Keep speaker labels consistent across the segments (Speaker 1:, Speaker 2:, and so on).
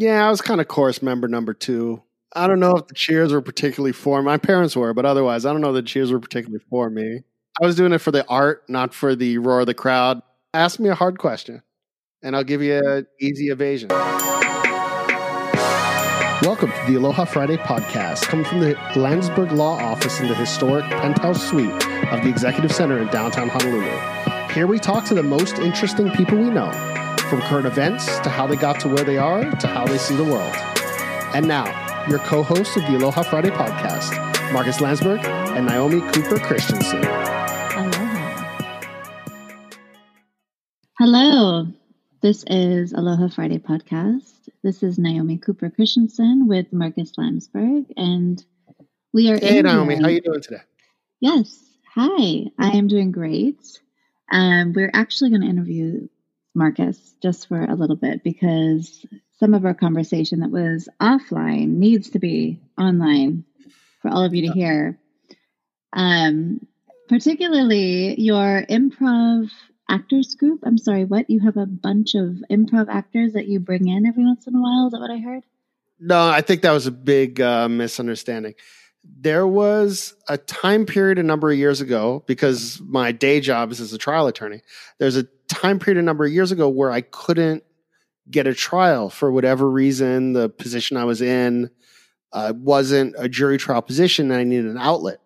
Speaker 1: Yeah, I was kind of chorus member number two. I don't know if the cheers were particularly for my parents were, but otherwise, I don't know the cheers were particularly for me. I was doing it for the art, not for the roar of the crowd. Ask me a hard question, and I'll give you an easy evasion. Welcome to the Aloha Friday podcast, coming from the Landsberg Law Office in the historic penthouse suite of the Executive Center in downtown Honolulu. Here we talk to the most interesting people we know, from current events to how they got to where they are to how they see the world. And now, your co hosts of the Aloha Friday podcast, Marcus Landsberg and Naomi Cooper Christensen.
Speaker 2: Aloha. Hello. This is Aloha Friday podcast. This is Naomi Cooper Christensen with Marcus Landsberg, and we are.
Speaker 1: Hey, Naomi, how are you doing today?
Speaker 2: Yes. Hi, I am doing great. Um, we're actually going to interview Marcus just for a little bit because some of our conversation that was offline needs to be online for all of you to hear. Um, particularly your improv actors group. I'm sorry, what? You have a bunch of improv actors that you bring in every once in a while? Is that what I heard?
Speaker 1: No, I think that was a big uh, misunderstanding. There was a time period a number of years ago, because my day job is as a trial attorney. There's a time period a number of years ago where I couldn't get a trial for whatever reason. The position I was in uh, wasn't a jury trial position, and I needed an outlet.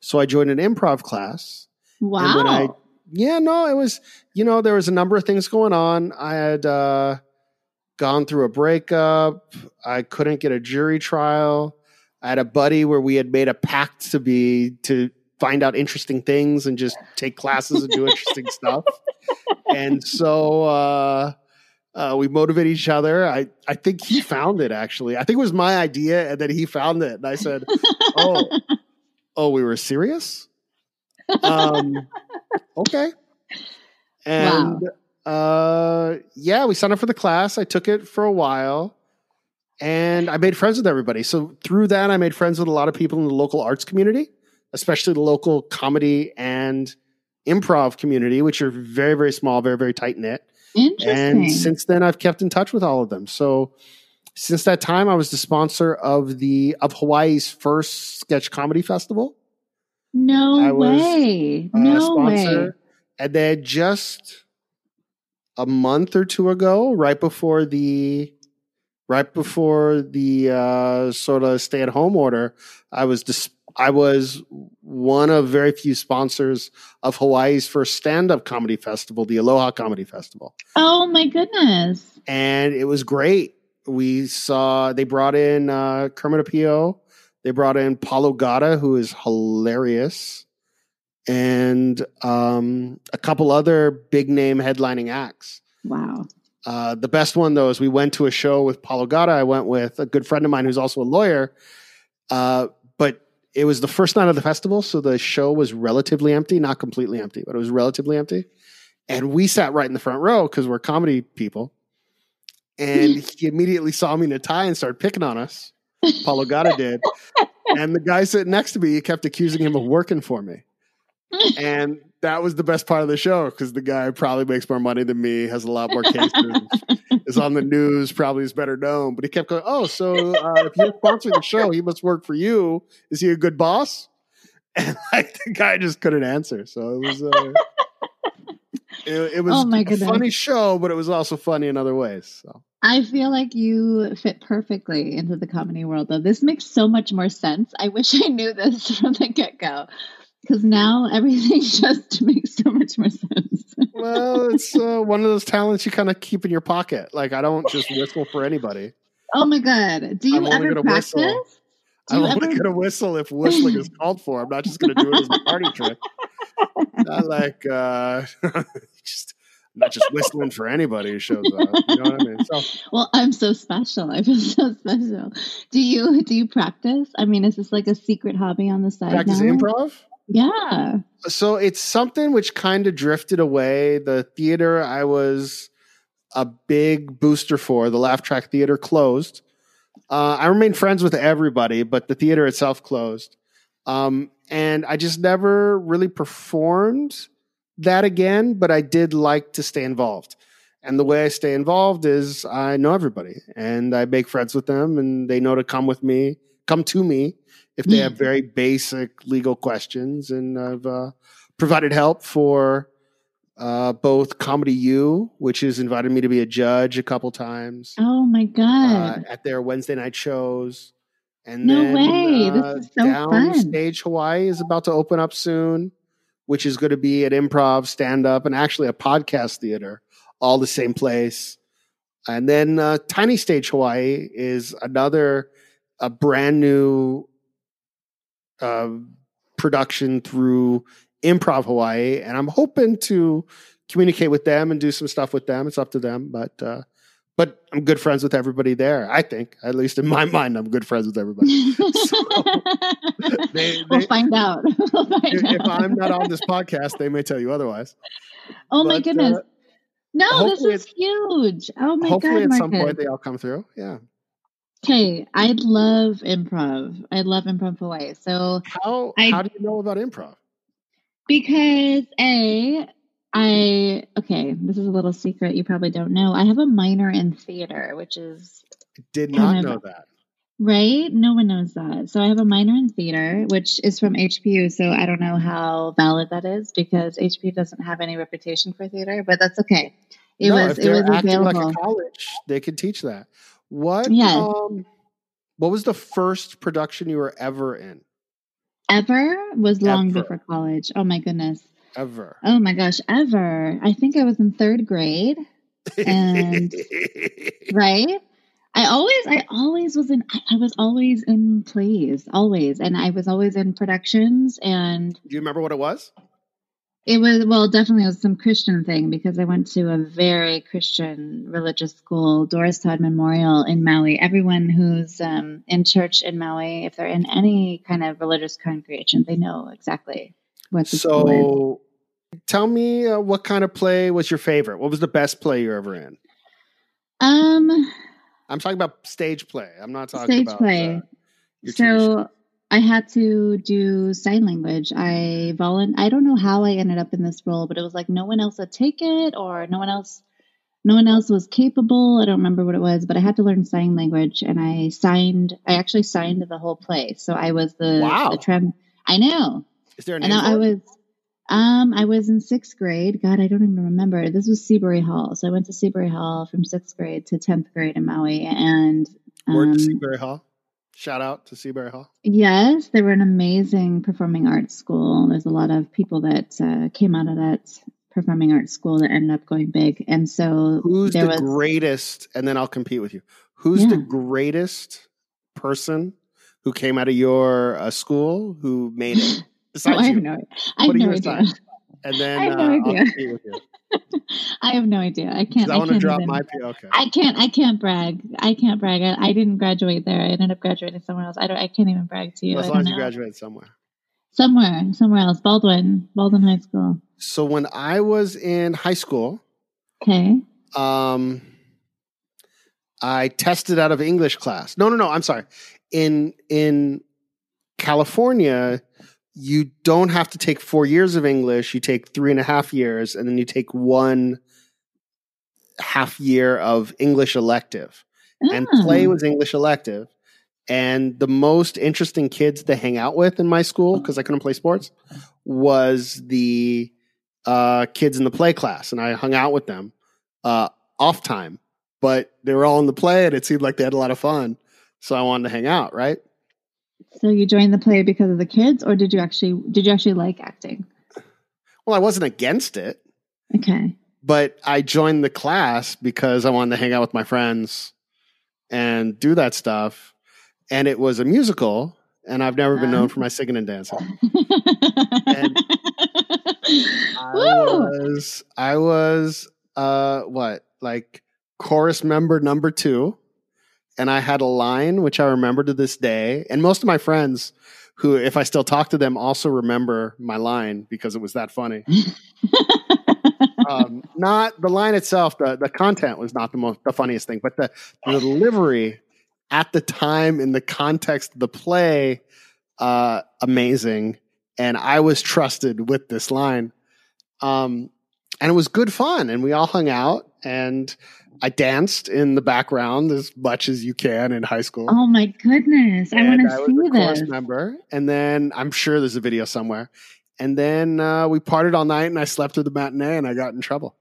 Speaker 1: So I joined an improv class.
Speaker 2: Wow. I,
Speaker 1: yeah, no, it was, you know, there was a number of things going on. I had uh, gone through a breakup. I couldn't get a jury trial. I had a buddy where we had made a pact to be to find out interesting things and just take classes and do interesting stuff. And so uh, uh, we motivate each other. I, I think he found it actually. I think it was my idea, and then he found it, and I said, "Oh, oh, we were serious." Um, okay. And wow. uh, yeah, we signed up for the class. I took it for a while, and I made friends with everybody. So through that, I made friends with a lot of people in the local arts community, especially the local comedy and improv community, which are very, very small, very, very tight knit. And since then, I've kept in touch with all of them. So since that time, I was the sponsor of the of Hawaii's first sketch comedy festival.
Speaker 2: No I way! no way!
Speaker 1: And then just a month or two ago, right before the right before the uh, sort of stay at home order, I was dis- I was one of very few sponsors of Hawaii's first stand up comedy festival, the Aloha Comedy Festival.
Speaker 2: Oh my goodness.
Speaker 1: And it was great. We saw, they brought in uh, Kermit Apio, they brought in Paul Ogata, who is hilarious, and um, a couple other big name headlining acts.
Speaker 2: Wow.
Speaker 1: Uh, the best one, though, is we went to a show with Paul Ogata. I went with a good friend of mine who's also a lawyer. Uh, it was the first night of the festival, so the show was relatively empty, not completely empty, but it was relatively empty. And we sat right in the front row because we're comedy people. And he immediately saw me in a tie and started picking on us. Paul Ogata did. and the guy sitting next to me, kept accusing him of working for me. And that was the best part of the show because the guy probably makes more money than me, has a lot more cases, is on the news, probably is better known. But he kept going, "Oh, so uh, if you're sponsoring the show, he must work for you. Is he a good boss?" And like the guy just couldn't answer. So it was. Uh, it, it, was oh a funny show, but it was also funny in other ways. So
Speaker 2: I feel like you fit perfectly into the comedy world, though. This makes so much more sense. I wish I knew this from the get go because now everything just makes so much more sense.
Speaker 1: well, it's uh, one of those talents you kind of keep in your pocket. Like I don't just whistle for anybody.
Speaker 2: Oh my god! Do you I'm ever practice?
Speaker 1: Whistle. I'm only ever... going to whistle if whistling is called for. I'm not just going to do it as a party trick. Not like uh, just not just whistling for anybody who shows up. You know what I mean? So,
Speaker 2: well, I'm so special. I feel so special. Do you do you practice? I mean, is this like a secret hobby on the side?
Speaker 1: Practice now? improv.
Speaker 2: Yeah.
Speaker 1: So it's something which kind of drifted away. The theater I was a big booster for, the Laugh Track Theater closed. Uh, I remained friends with everybody, but the theater itself closed. Um, and I just never really performed that again, but I did like to stay involved. And the way I stay involved is I know everybody and I make friends with them and they know to come with me, come to me if they have very basic legal questions. And I've uh, provided help for uh, both Comedy U, which has invited me to be a judge a couple times
Speaker 2: Oh my
Speaker 1: uh,
Speaker 2: god.
Speaker 1: at their Wednesday night shows. And
Speaker 2: No
Speaker 1: then,
Speaker 2: way. This
Speaker 1: uh,
Speaker 2: is so fun.
Speaker 1: Downstage Hawaii is about to open up soon, which is going to be at improv, stand up, and actually a podcast theater, all the same place. And then uh, Tiny Stage Hawaii is another a brand new uh, production through Improv Hawaii, and I'm hoping to communicate with them and do some stuff with them. It's up to them, but uh, but I'm good friends with everybody there. I think, at least in my mind, I'm good friends with everybody. they-
Speaker 2: we'll find out. We'll find
Speaker 1: if, if. I'm not on this podcast, they may tell you otherwise.
Speaker 2: oh my goodness.
Speaker 1: uh,
Speaker 2: no, this is huge. Oh my
Speaker 1: Hopefully,
Speaker 2: god,
Speaker 1: at some point, they all come through. Yeah.
Speaker 2: Okay, I love improv. I love improv Hawaii. So
Speaker 1: How
Speaker 2: I-
Speaker 1: how do you know about improv?
Speaker 2: because a I okay, this is a little secret you probably don't know. I have a minor in theater, which is
Speaker 1: Did not
Speaker 2: of-
Speaker 1: know that.
Speaker 2: right. No one knows that. So I have a minor in theater, which is from HPU. So I don't know how valid that is because HPU doesn't have any reputation for theater, but that's okay. It
Speaker 1: no,
Speaker 2: was
Speaker 1: if
Speaker 2: it was
Speaker 1: acting
Speaker 2: available.
Speaker 1: like a college, they could teach that. What?
Speaker 2: Yes.
Speaker 1: Um, what was the first production you were ever in?
Speaker 2: Ever was long
Speaker 1: Ever.
Speaker 2: before college. Oh my goodness.
Speaker 1: Ever.
Speaker 2: Oh my gosh, ever. I think I was in third grade. And- right i always i always was in I, I was always in plays always and i was always in productions and
Speaker 1: do you remember what it was?
Speaker 2: It was well definitely it was some christian thing because i went to a very christian religious school doris todd memorial in maui everyone who's um, in church in maui if they're in any kind of religious congregation they know exactly what the
Speaker 1: So, tell me uh, what kind of play was your favorite? What was the best play you were ever in?
Speaker 2: um
Speaker 1: I'm talking about stage play. I'm not talking
Speaker 2: Stage
Speaker 1: about
Speaker 2: play.
Speaker 1: Uh, your TV show.
Speaker 2: so I had to do sign language. I volun I don't know how I ended up in this role, but it was like no one else would take it or no one else no one else was capable. I don't remember what it was, but I had to learn sign language and I signed I actually signed the whole play. So I was the
Speaker 1: Wow.
Speaker 2: the tram I know.
Speaker 1: Is there a name
Speaker 2: And I, I was um I was in sixth grade. God, I don't even remember. This was Seabury Hall. So I went to Seabury Hall from sixth grade to tenth grade in Maui and
Speaker 1: Word
Speaker 2: um,
Speaker 1: to Seabury Hall. Shout out to Seabury Hall.
Speaker 2: Yes, they were an amazing performing arts school. There's a lot of people that uh, came out of that performing arts school that ended up going big, and so
Speaker 1: Who's the
Speaker 2: was
Speaker 1: greatest? And then I'll compete with you. Who's the greatest person who came out of your uh, school who made it?
Speaker 2: oh,
Speaker 1: Besides
Speaker 2: I have
Speaker 1: you.
Speaker 2: no, I have no idea.
Speaker 1: signs? And then
Speaker 2: I have
Speaker 1: uh,
Speaker 2: no
Speaker 1: I'll
Speaker 2: idea.
Speaker 1: Compete with you.
Speaker 2: I have no idea. I can't.
Speaker 1: I
Speaker 2: I
Speaker 1: want to drop
Speaker 2: even,
Speaker 1: my P. Okay.
Speaker 2: I can't. I can't brag. I can't brag. I, I didn't graduate there. I ended up graduating somewhere else. I don't. I can't even brag to you.
Speaker 1: as long as you
Speaker 2: know.
Speaker 1: graduated somewhere.
Speaker 2: Somewhere, somewhere else. Baldwin, Baldwin High School.
Speaker 1: So when I was in high school,
Speaker 2: Okay.
Speaker 1: um, I tested out of English class. No, no, no. I'm sorry. In in California, you don't have to take four years of English. You take three and a half years, and then you take one half year of English elective. And
Speaker 2: Ah.
Speaker 1: play was English elective. And the most interesting kids to hang out with in my school, because I couldn't play sports, was the uh, kids in the play class. And I hung out with them uh, off time, but they were all in the play and it seemed like they had a lot of fun. So I wanted to hang out, right?
Speaker 2: So you joined the play because of the kids, or did you actually did you actually like acting?
Speaker 1: Well, I wasn't against it,
Speaker 2: Okay.
Speaker 1: but I joined the class because I wanted to hang out with my friends and do that stuff. And it was a musical, and I've never been known for my singing and dancing. And I was I was uh what like chorus member number two, and I had a line which I remember to this day, and most of my friends who, if I still talk to them, also remember my line because it was that funny. um, not the line itself, the the content was not the most the funniest thing, but the, the delivery at the time in the context of the play, uh, amazing. And I was trusted with this line. Um, and it was good fun, and we all hung out, and I danced in the background as much as you can in high school.
Speaker 2: Oh my goodness. I want to see this.
Speaker 1: member, and then I'm sure there's a video somewhere. And then uh, we partied all night, and I slept through the matinee, and I got in trouble.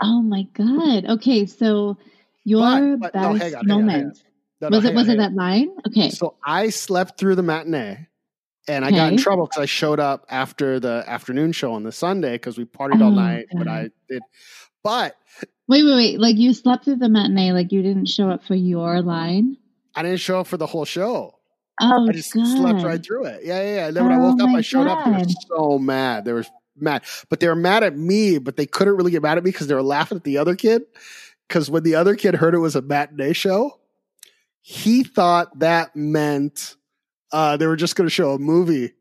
Speaker 2: Oh my god. Okay, so your
Speaker 1: But- but
Speaker 2: best
Speaker 1: no, hang on, hang on, hang on.
Speaker 2: moment.
Speaker 1: No, no,
Speaker 2: was it was it that line? Okay.
Speaker 1: So I slept through the matinee, and I got in trouble because I showed up after the afternoon show on the Sunday because we partied all
Speaker 2: Oh,
Speaker 1: night. But I did, but
Speaker 2: Wait, wait, wait. Like you slept through the matinee, like you didn't show up for your line?
Speaker 1: I didn't show up for the whole show.
Speaker 2: Oh
Speaker 1: I just
Speaker 2: god.
Speaker 1: slept right through it. Yeah, yeah, yeah. And then when I
Speaker 2: Oh,
Speaker 1: woke up, I showed up. They were so mad. They were mad, but they were mad at me. But they couldn't really get mad at me because they were laughing at the other kid. Because when the other kid heard it was a matinee show, he thought that meant uh, they were just going to show a movie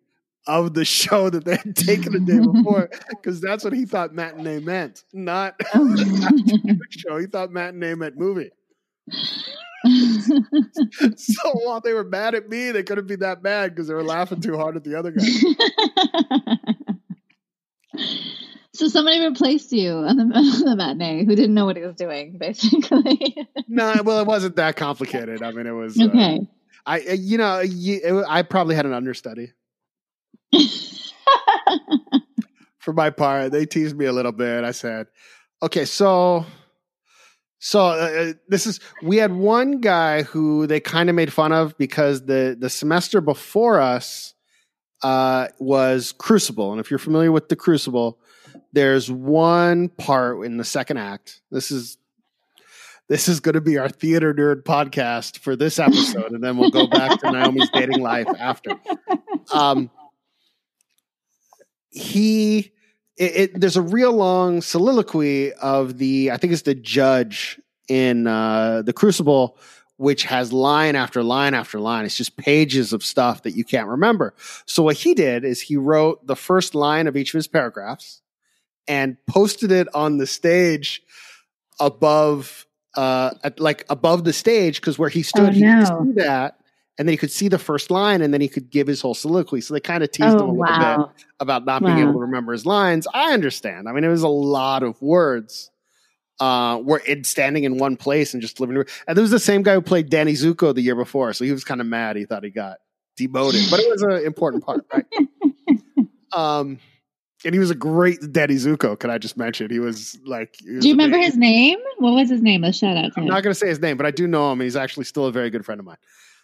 Speaker 1: of the show that they had taken the day before. Because that's what he thought matinee meant, not
Speaker 2: Oh.
Speaker 1: show. He thought matinee meant movie. So while they were mad at me, they couldn't be that mad because they were laughing too hard at the other guy.
Speaker 2: so somebody replaced you on the, on the matinee who didn't know what he was doing, basically.
Speaker 1: no, well, it wasn't that complicated. I mean, it was. uh,
Speaker 2: okay.
Speaker 1: I, uh, you know, you, it, I probably had an understudy for my part. They teased me a little bit. I said, "Okay, so." So uh, uh, this is we had one guy who they kind of made fun of because the the semester before us uh, was Crucible, and if you're familiar with the Crucible, there's one part in the second act. This is this is going to be our theater nerd podcast for this episode, and then we'll go back to Naomi's dating life after. Um, he, it, it, there's a real long soliloquy of the, I think it's the judge in uh, the Crucible, which has line after line after line. It's just pages of stuff that you can't remember. So what he did is he wrote the first line of each of his paragraphs and posted it on the stage above uh at, like above the stage because where he stood
Speaker 2: Oh,
Speaker 1: he
Speaker 2: no.
Speaker 1: could see that and then he could see the first line and then he could give his whole soliloquy so they kind of teased him a
Speaker 2: Oh
Speaker 1: little bit about not being able to remember his lines i understand i mean it was a lot of words uh were in standing in one place and just living. and there was the same guy who played danny zuko the year before so he was kind of mad he thought he got demoted but it was an important part right um and he was a great Danny Zuko. Can I just mention? He was like. he was
Speaker 2: Do you remember his name? What was his name? Let's shout out to
Speaker 1: I'm
Speaker 2: him.
Speaker 1: not going to say his name, but I do know him. He's actually still a very good friend of mine.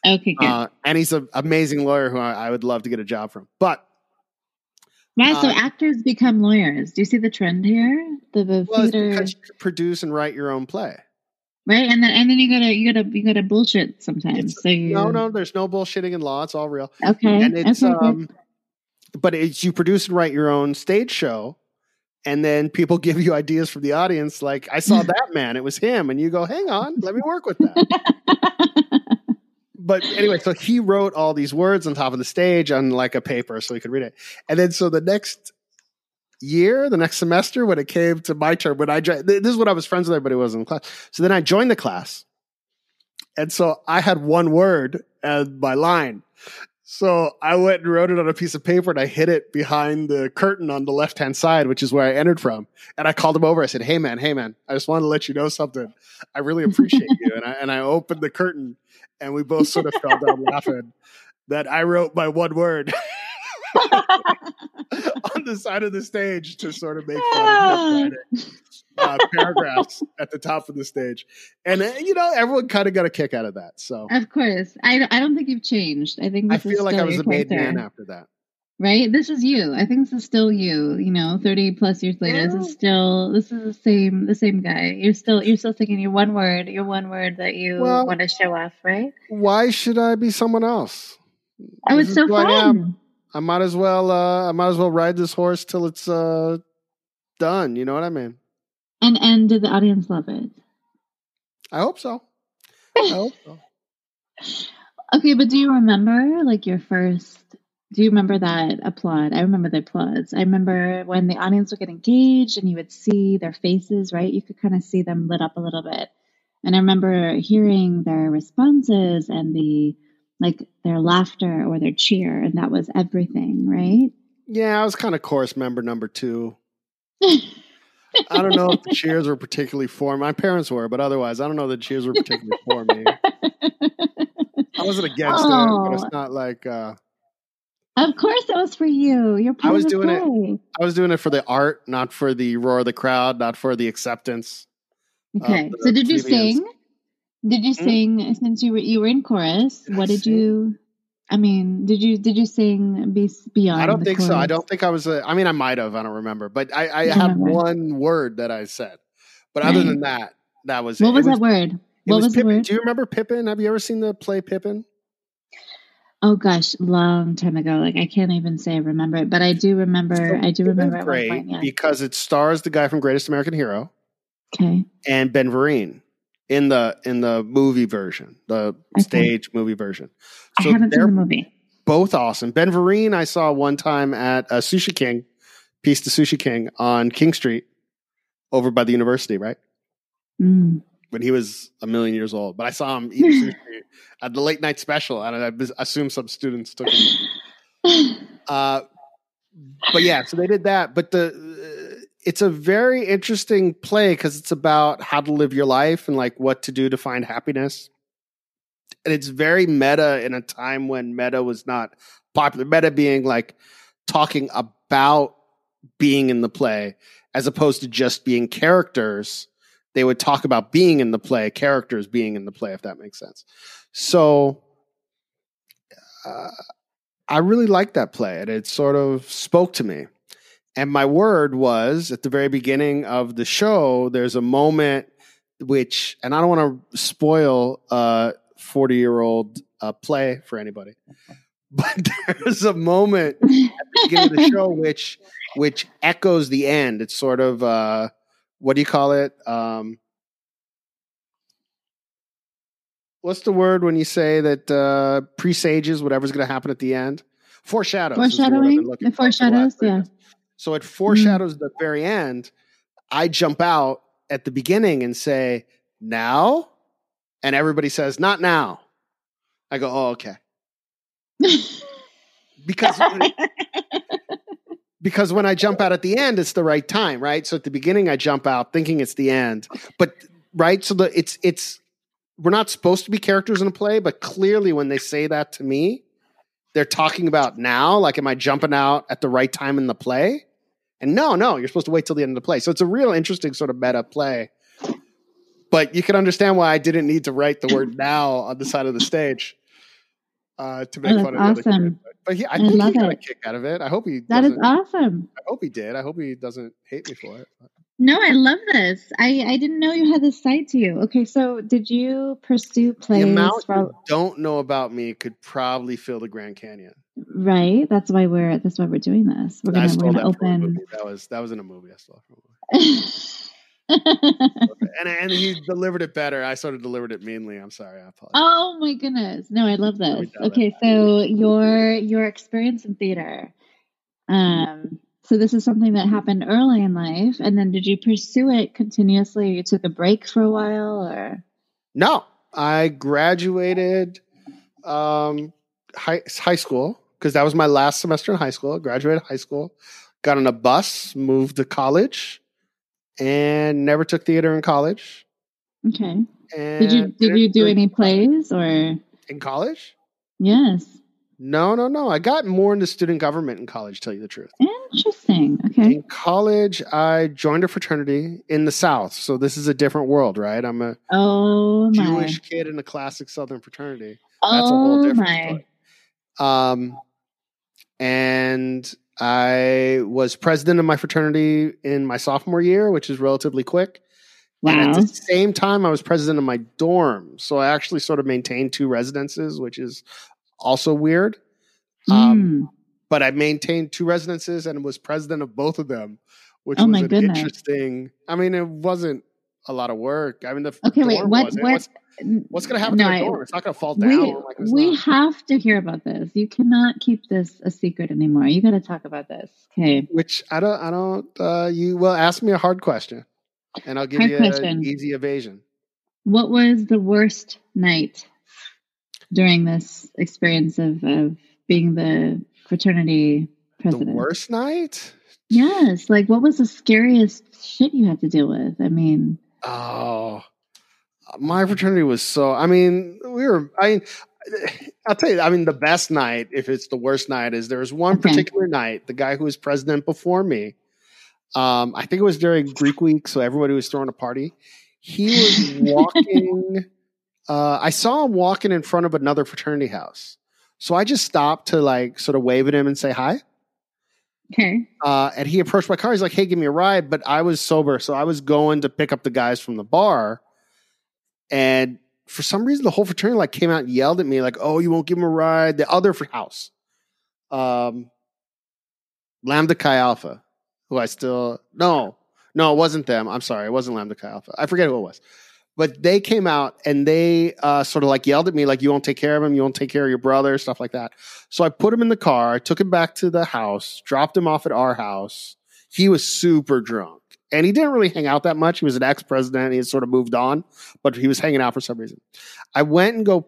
Speaker 2: Okay, good.
Speaker 1: Uh, and he's an amazing lawyer who I, I would love to get a job from. But
Speaker 2: so
Speaker 1: uh,
Speaker 2: actors become lawyers. Do you see the trend here? The, the
Speaker 1: well,
Speaker 2: theater,
Speaker 1: produce and write your own play.
Speaker 2: right? And then and then you gotta you gotta you gotta bullshit sometimes.
Speaker 1: It's-
Speaker 2: so you
Speaker 1: No, no, there's no bullshitting in law. It's all real.
Speaker 2: Okay,
Speaker 1: and it's
Speaker 2: okay, good.
Speaker 1: um, but it's you produce and write your own stage show, and then people give you ideas from the audience. Like I saw that man, it was him, and you go, "Hang on, let me work with that." but anyway, so he wrote all these words on top of the stage on like a paper so he could read it. And then so the next year, the next semester, when it came to my turn, when I this is when I was friends with everybody was in class. So then I joined the class. And so I had one word as my line. So I went and wrote it on a piece of paper and I hid it behind the curtain on the left hand side, which is where I entered from. And I called him over. I said, Hey man, hey man, I just wanted to let you know something. I really appreciate you. And I, and I opened the curtain and we both sort of fell down laughing that I wrote my one word on the side of the stage to sort of make fun of Jeff uh, paragraphs at the top of the stage. And, uh, you know, everyone kind of got a kick out of that. So
Speaker 2: Of course, I, I don't think you've changed. I think
Speaker 1: I feel like I was a made man after that.
Speaker 2: Right? This is you. I think this is still you. You know, thirty plus years later, this is still this is the same the same guy. You're still you're still thinking your one word, your one word that you
Speaker 1: Well-
Speaker 2: want to show off, right?
Speaker 1: Why should I be someone else?
Speaker 2: Oh,
Speaker 1: This
Speaker 2: it's so
Speaker 1: who I
Speaker 2: fun.
Speaker 1: I might as well uh I might as well ride this horse till it's uh done, you know what I mean?
Speaker 2: And and did the audience love it?
Speaker 1: I hope so. I hope so.
Speaker 2: Okay, but do you remember like your first? Do you remember that applaud? I remember the applause. I remember when the audience would get engaged and you would see their faces, right? You could kind of see them lit up a little bit. And I remember hearing their responses and the like their laughter or their cheer, and that was everything, right?
Speaker 1: Yeah, I was kind of chorus member number two. I don't know if the cheers were particularly for me. My parents were, but otherwise, I don't know the cheers were particularly for me. I wasn't against it, but it's
Speaker 2: Oh.
Speaker 1: not like uh,
Speaker 2: Of course, it was for you. You're part
Speaker 1: I was doing it- I was doing it for the art, not for the roar of the crowd, not for the acceptance.
Speaker 2: Okay.
Speaker 1: the
Speaker 2: so did you sing? Did you
Speaker 1: Hmm?
Speaker 2: sing since you were you were in chorus?
Speaker 1: Did I
Speaker 2: what did
Speaker 1: sing?
Speaker 2: you? I mean, did you did you sing be, beyond?
Speaker 1: I don't think so. I don't think I was. A, I mean, I might have. I don't remember. But I, I had
Speaker 2: remember.
Speaker 1: one word that I said. But other
Speaker 2: Right.
Speaker 1: than that, that was
Speaker 2: What
Speaker 1: it.
Speaker 2: was
Speaker 1: it
Speaker 2: that word? What
Speaker 1: was,
Speaker 2: was the word?
Speaker 1: Do you remember Pippin? Have you ever seen the play Pippin?
Speaker 2: Oh gosh, long time ago. Like I can't even say I remember it, but I do remember.
Speaker 1: So
Speaker 2: I do remember at
Speaker 1: great
Speaker 2: point. Yeah.
Speaker 1: because it stars the guy from Greatest American Hero
Speaker 2: Okay.
Speaker 1: and Ben Vereen in the in the movie version, the
Speaker 2: Okay.
Speaker 1: stage movie version.
Speaker 2: I haven't seen the movie.
Speaker 1: both awesome. Ben Vereen, I saw one time at uh, Sushi King, Piece to Sushi King on King Street, over by the university, right?
Speaker 2: Mm.
Speaker 1: When he was a million years old. But I saw him eating sushi at the late night special, and I assume some students took him. Uh, but yeah, so they did that. But the uh, it's a very interesting play because it's about how to live your life and like what to do to find happiness. And it's very meta in a time when meta was not popular. Meta being like talking about being in the play as opposed to just being characters. They would talk about being in the play, characters being in the play, if that makes sense. So uh, I really liked that play, and it sort of spoke to me. And my word was at the very beginning of the show, there's a moment which, and I don't want to spoil a 40 year old uh, play for anybody, but there's a moment at the beginning of the show which which echoes the end. It's sort of uh, what do you call it? Um, what's the word when you say that uh, presages whatever's going to happen at the end? Foreshadows. is the word I've been
Speaker 2: Foreshadowing? It
Speaker 1: for for the last
Speaker 2: foreshadows, yeah.
Speaker 1: So it foreshadows the very end. I jump out at the beginning and say, now? And everybody says, not now. I go, oh, okay. Because because when I jump out at the end, it's the right time, right? So at the beginning, I jump out thinking it's the end, but right. So the it's it's we're not supposed to be characters in a play, but clearly when they say that to me, they're talking about now. Like, am I jumping out at the right time in the play? And no, no, you're supposed to wait till the end of the play. So it's a real interesting sort of meta play. But you can understand why I didn't need to write the word now on the side of the stage uh, to make
Speaker 2: Oh,
Speaker 1: fun of
Speaker 2: that's
Speaker 1: the other
Speaker 2: awesome.
Speaker 1: But, he, I
Speaker 2: I
Speaker 1: think he got a kick out of it. I hope he
Speaker 2: that is awesome.
Speaker 1: I hope he did. I hope he doesn't hate me for it.
Speaker 2: No, I love this. I, I didn't know you had this side to you. Okay, so did you pursue plays
Speaker 1: the amount you don't know about me could probably fill the Grand Canyon.
Speaker 2: right? That's why we're that's why we're doing this. We're gonna we're gonna open.
Speaker 1: That was that was in a movie. I stole it from a movie. And and he delivered it better. I sort of delivered it meanly. I'm sorry. I apologize.
Speaker 2: Oh my goodness. No, I love this.
Speaker 1: tell that.
Speaker 2: Okay, so your your experience in theater. Um so this is something that happened early in life and then did you pursue it continuously? You took a break for a while or
Speaker 1: No, I graduated um, high high school because that was my last semester in high school. I graduated high school, got on a bus, moved to college, and never took theater in college.
Speaker 2: Okay.
Speaker 1: And
Speaker 2: Did you did you do any plays or
Speaker 1: in college?
Speaker 2: yes.
Speaker 1: No, no, no. I got more into student government in college. to Tell you the truth.
Speaker 2: Interesting. Okay.
Speaker 1: In college, I joined a fraternity in the South. So this is a different world, right? I'm a
Speaker 2: Oh my.
Speaker 1: Jewish kid in a classic Southern fraternity. That's a whole
Speaker 2: oh
Speaker 1: different
Speaker 2: my.
Speaker 1: story. Um, and I was president of my fraternity in my sophomore year, which is relatively quick. And
Speaker 2: Wow.
Speaker 1: at the same time, I was president of my dorm. So I actually sort of maintained two residences, which is also weird. Um,
Speaker 2: Mm.
Speaker 1: But I maintained two residences and was president of both of them, which
Speaker 2: Oh
Speaker 1: was an
Speaker 2: goodness.
Speaker 1: interesting. I mean, it wasn't a lot of work. I mean, the
Speaker 2: Okay, wait, what what
Speaker 1: What's, what's going to happen
Speaker 2: no,
Speaker 1: to the
Speaker 2: I-
Speaker 1: dorm? It's not going to fall down.
Speaker 2: We
Speaker 1: like
Speaker 2: we have to hear about this. You cannot keep this a secret anymore. You got to talk about this. Okay.
Speaker 1: Which I don't. I don't. Uh, you will ask me a hard question, and I'll give
Speaker 2: Hard
Speaker 1: you
Speaker 2: question.
Speaker 1: an easy evasion.
Speaker 2: What was the worst night during this experience of, of being the fraternity president?
Speaker 1: The worst night?
Speaker 2: Yes. Like, what was the scariest shit you had to deal with? I mean,
Speaker 1: oh, my fraternity was so. I mean, we were. I mean, I'll tell you. I mean, the best night, if it's the worst night, is there was one
Speaker 2: Okay.
Speaker 1: particular night. The guy who was president before me, um, I think it was during Greek week, so everybody was throwing a party. He was walking. uh, I saw him walking in front of another fraternity house, so I just stopped to like sort of wave at him and say hi.
Speaker 2: okay.
Speaker 1: Uh, and he approached my car. He's like, "Hey, give me a ride." But I was sober, so I was going to pick up the guys from the bar. And for some reason, the whole fraternity like came out and yelled at me, like, "Oh, you won't give him a ride." The other house, um, Lambda Chi Alpha, who I still no, no, it wasn't them. I'm sorry, it wasn't Lambda Chi Alpha. I forget who it was. But they came out and they uh, sort of like yelled at me, like, "You won't take care of him. You won't take care of your brother," stuff like that. So I put him in the car, I took him back to the house, dropped him off at our house. He was super drunk. And he didn't really hang out that much. He was an ex president. He had sort of moved on, but he was hanging out for some reason. I went and go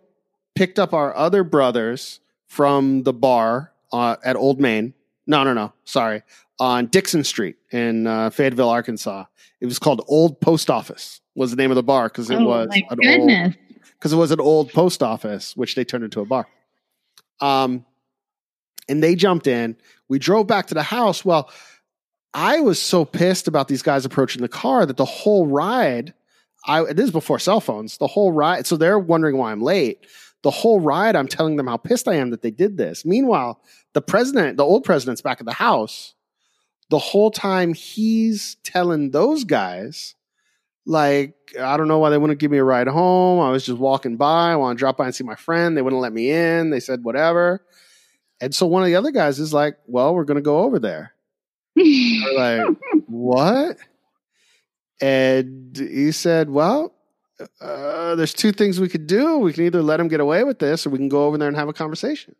Speaker 1: picked up our other brothers from the bar uh, at Old Main. No, no, no. Sorry. On Dixon Street in uh, Fayetteville, Arkansas. It was called Old Post Office, was the name of the bar because it
Speaker 2: oh,
Speaker 1: was an old because it was an old post office, which they turned into a bar. Um, and they jumped in. We drove back to the house. Well, I was so pissed about these guys approaching the car that the whole ride, I this is before cell phones. The whole ride, so they're wondering why I'm late. The whole ride, I'm telling them how pissed I am that they did this. Meanwhile, the president, the old president's back at the house. The whole time he's telling those guys like I don't know why they wouldn't give me a ride home. I was just walking by. I want to drop by and see my friend. They wouldn't let me in. They said whatever. And so one of the other guys is like, "Well, we're going to go over there." We're like, "What?" And he said, "Well, uh, there's two things we could do. We can either let him get away with this, or we can go over there and have a conversation."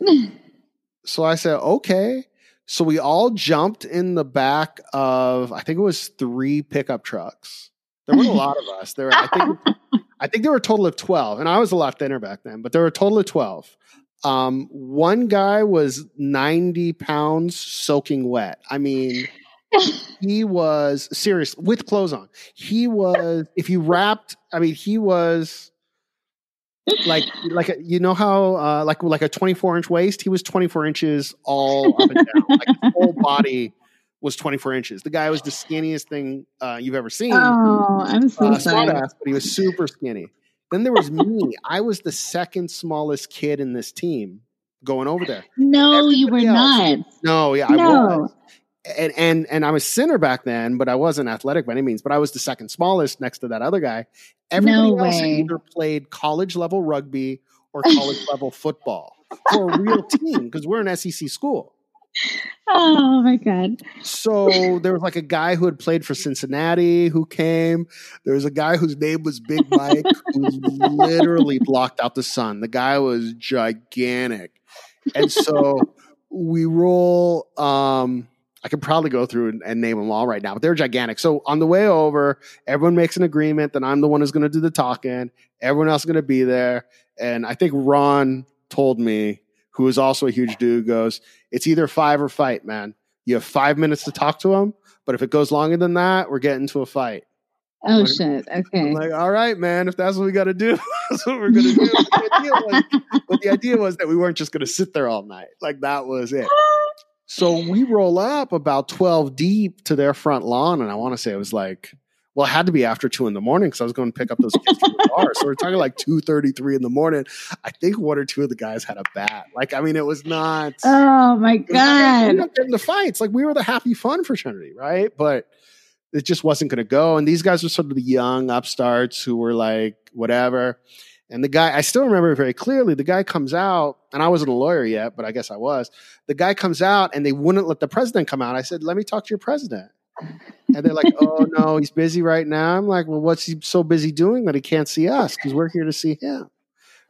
Speaker 1: So I said, "Okay." So we all jumped in the back of I think it was three pickup trucks. There weren't a lot of us. There, I think, I think there were a total of twelve, and I was a lot thinner back then, but there were a total of twelve. Um, one guy was ninety pounds soaking wet. I mean, he was serious with clothes on. He was, if you wrapped, I mean, he was like like a, you know how uh, like like a 24 inch waist he was 24 inches all up and down like his whole body was 24 inches the guy was the skinniest thing uh, you've ever seen
Speaker 2: oh, I'm so
Speaker 1: uh,
Speaker 2: sorry.
Speaker 1: ass, but he was super skinny then there was me i was the second smallest kid in this team going over there
Speaker 2: No, you were
Speaker 1: Everybody
Speaker 2: not.
Speaker 1: no yeah i
Speaker 2: No.
Speaker 1: was and and and I was center back then, but I wasn't athletic by any means. But I was the second smallest next to that other guy. Everybody
Speaker 2: No
Speaker 1: else
Speaker 2: way.
Speaker 1: either played college level rugby or college level football for a real team because we're an SEC school.
Speaker 2: Oh my god.
Speaker 1: So there was like a guy who had played for Cincinnati who came. There was a guy whose name was Big Mike who literally blocked out the sun. The guy was gigantic. And so we roll um I could probably go through and, and name them all right now, but they're gigantic. So on the way over, everyone makes an agreement that I'm the one who's going to do the talking. Everyone else is going to be there. And I think Ron told me, who is also a huge dude, goes, it's either five or fight, man. You have five minutes to talk to him, but if it goes longer than that, we're getting to a fight.
Speaker 2: Oh
Speaker 1: Like-
Speaker 2: shit.
Speaker 1: I'm
Speaker 2: Okay.
Speaker 1: like, all right, man, if that's what we got to do, that's what we're going to do. But the, idea was, but the idea was that we weren't just going to sit there all night. Like that was it. So we roll up about 12 deep to their front lawn. And I want to say it was like, well, it had to be after two in the morning because I was going to pick up those kids from the bar. So we're talking like 2.33 in the morning. I think one or two of the guys had a bat. Like, I mean, it was not.
Speaker 2: Oh my
Speaker 1: not-
Speaker 2: god.
Speaker 1: weren't getting the fights. Like we were the happy fun fraternity, right? But it just wasn't going to go. And these guys were sort of the young upstarts who were like, whatever. And the guy, I still remember very clearly, the guy comes out, and I wasn't a lawyer yet, but I guess I was. The guy comes out and they wouldn't let the president come out. I said, let me talk to your president. And they're like, oh, no, he's busy right now. I'm like, well, what's he so busy doing that he can't see us? Because we're here to see him.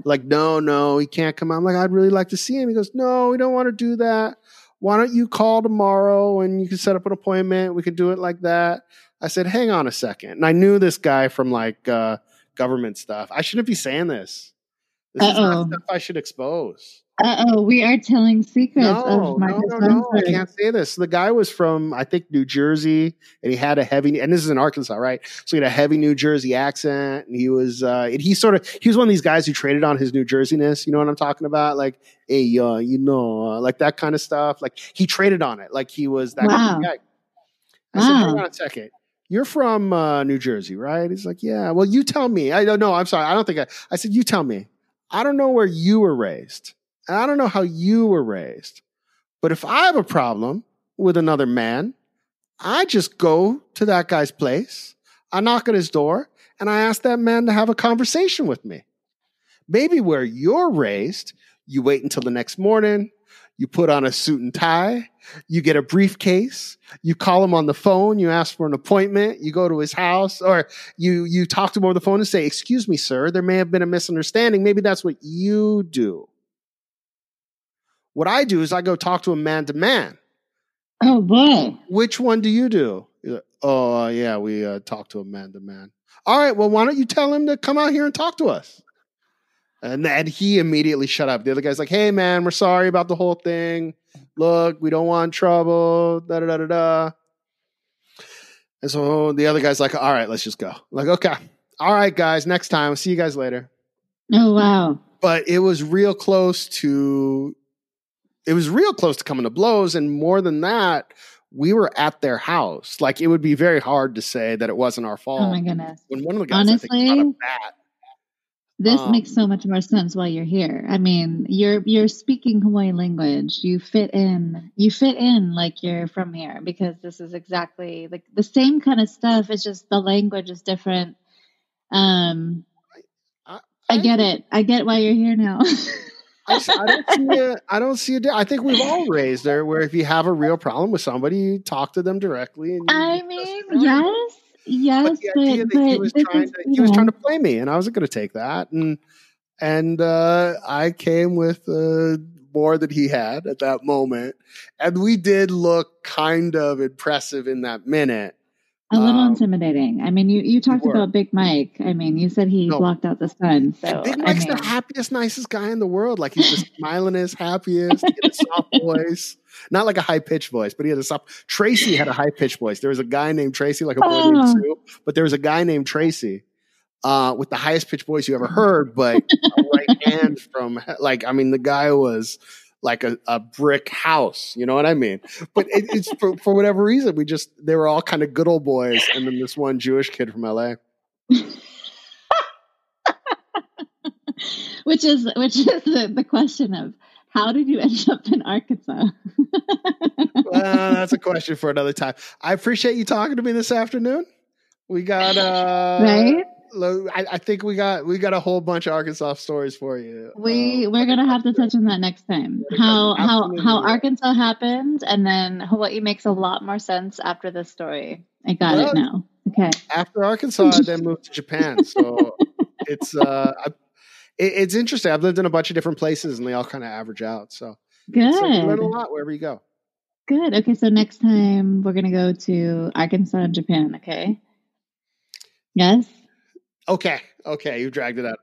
Speaker 1: Like, no, no, he can't come out. I'm like, I'd really like to see him. He goes, no, we don't want to do that. Why don't you call tomorrow and you can set up an appointment? We could do it like that. I said, hang on a second. And I knew this guy from like uh, government stuff. I shouldn't be saying this. This is not stuff I should expose.
Speaker 2: Uh oh, we are telling secrets
Speaker 1: No,
Speaker 2: of
Speaker 1: no,
Speaker 2: Marcus
Speaker 1: no, no. I can't say this. The guy was from, I think, New Jersey, and he had a heavy, and this is in Arkansas, right? So he had a heavy New Jersey accent, and he was, uh, and he sort of, he was one of these guys who traded on his New Jerseyness. You know what I'm talking about? Like, hey, uh, you know, uh, like that kind of stuff. Like he traded on it, like he was that kind of guy. I said, hang on a second. You're from uh, New Jersey, right? He's like, yeah. Well, you tell me. I don't know. I'm sorry. I don't think I. I said, you tell me. I don't know where you were raised, and I don't know how you were raised. But if I have a problem with another man, I just go to that guy's place. I knock at his door, and I ask that man to have a conversation with me. Maybe where you're raised, you wait until the next morning. You put on a suit and tie. You get a briefcase. You call him on the phone. You ask for an appointment. You go to his house, or you you talk to him over the phone and say, "Excuse me, sir, there may have been a misunderstanding. Maybe that's what you do." What I do is I go talk to him man to man.
Speaker 2: Oh boy.
Speaker 1: Which one do you do? Like, oh uh, yeah, we uh, talk to him man to man. All right, well, why don't you tell him to come out here and talk to us? And then he immediately shut up. The other guy's like, "Hey, man, we're sorry about the whole thing. Look, we don't want trouble." Da da da da da. And so the other guy's like, "All right, let's just go." like, okay, all right, guys, next time. See you guys later.
Speaker 2: Oh wow.
Speaker 1: But it was real close to, it was real close to coming to blows, and more than that, we were at their house. Like it would be very hard to say that it wasn't our fault.
Speaker 2: Oh my goodness.
Speaker 1: when one of the guys, I think, a
Speaker 2: Honestly,
Speaker 1: bat.
Speaker 2: This
Speaker 1: Um,
Speaker 2: makes so much more sense while you're here. I mean, you're you're speaking Hawaiian language. You fit in. You fit in like you're from here because this is exactly like the same kind of stuff. It's just the language is different. Um,
Speaker 1: I-
Speaker 2: I get it. I get why you're here now.
Speaker 1: I, I don't see a, I don't see a. I think we've all raised there where if you have a real problem with somebody, you talk to them directly. And
Speaker 2: I mean, yes, yes,
Speaker 1: But the
Speaker 2: but,
Speaker 1: idea
Speaker 2: but,
Speaker 1: he was trying
Speaker 2: is,
Speaker 1: to he was trying to play me, and I wasn't going to take that. And and uh, I came with uh, more than he had at that moment, and we did look kind of impressive in that minute.
Speaker 2: A little
Speaker 1: um,
Speaker 2: intimidating. I mean, you you talked
Speaker 1: were.
Speaker 2: about Big Mike. I mean, you said he
Speaker 1: No.
Speaker 2: blocked out the sun. So
Speaker 1: Big
Speaker 2: I
Speaker 1: Mike's
Speaker 2: mean,
Speaker 1: the happiest, nicest guy in the world. Like he's the smilingest, happiest. He had a soft voice, not like a high pitched voice, but he had a soft. Tracy had a high pitched voice. There was a guy named Tracy, like a boy
Speaker 2: Oh.
Speaker 1: named Sue, but there was a guy named Tracy uh, with the highest pitched voice you ever heard, but a right hand from like I mean the guy was like a, a brick house. You know what I mean? But it, it's for, for whatever reason we just they were all kind of good old boys, and then this one Jewish kid from L.A.
Speaker 2: which is which is the, the question of how did you end up in Arkansas?
Speaker 1: well, that's a question for another time. I appreciate you talking to me this afternoon. We got uh
Speaker 2: right?
Speaker 1: I, I think we got we got a whole bunch of Arkansas stories for you.
Speaker 2: We
Speaker 1: Um,
Speaker 2: we're gonna have to touch on that next time. How how how Arkansas happened, and then Hawaii makes a lot more sense after this story. I got
Speaker 1: Well,
Speaker 2: it now. Okay.
Speaker 1: after Arkansas, I then moved to Japan. So it's uh I, it, it's interesting. I've lived in a bunch of different places and they all kind of average out. So,
Speaker 2: Good.
Speaker 1: so learn a lot wherever you go.
Speaker 2: Good. Okay, so next time we're gonna go to Arkansas and Japan, okay? Yes?
Speaker 1: Okay. Okay. You dragged it out.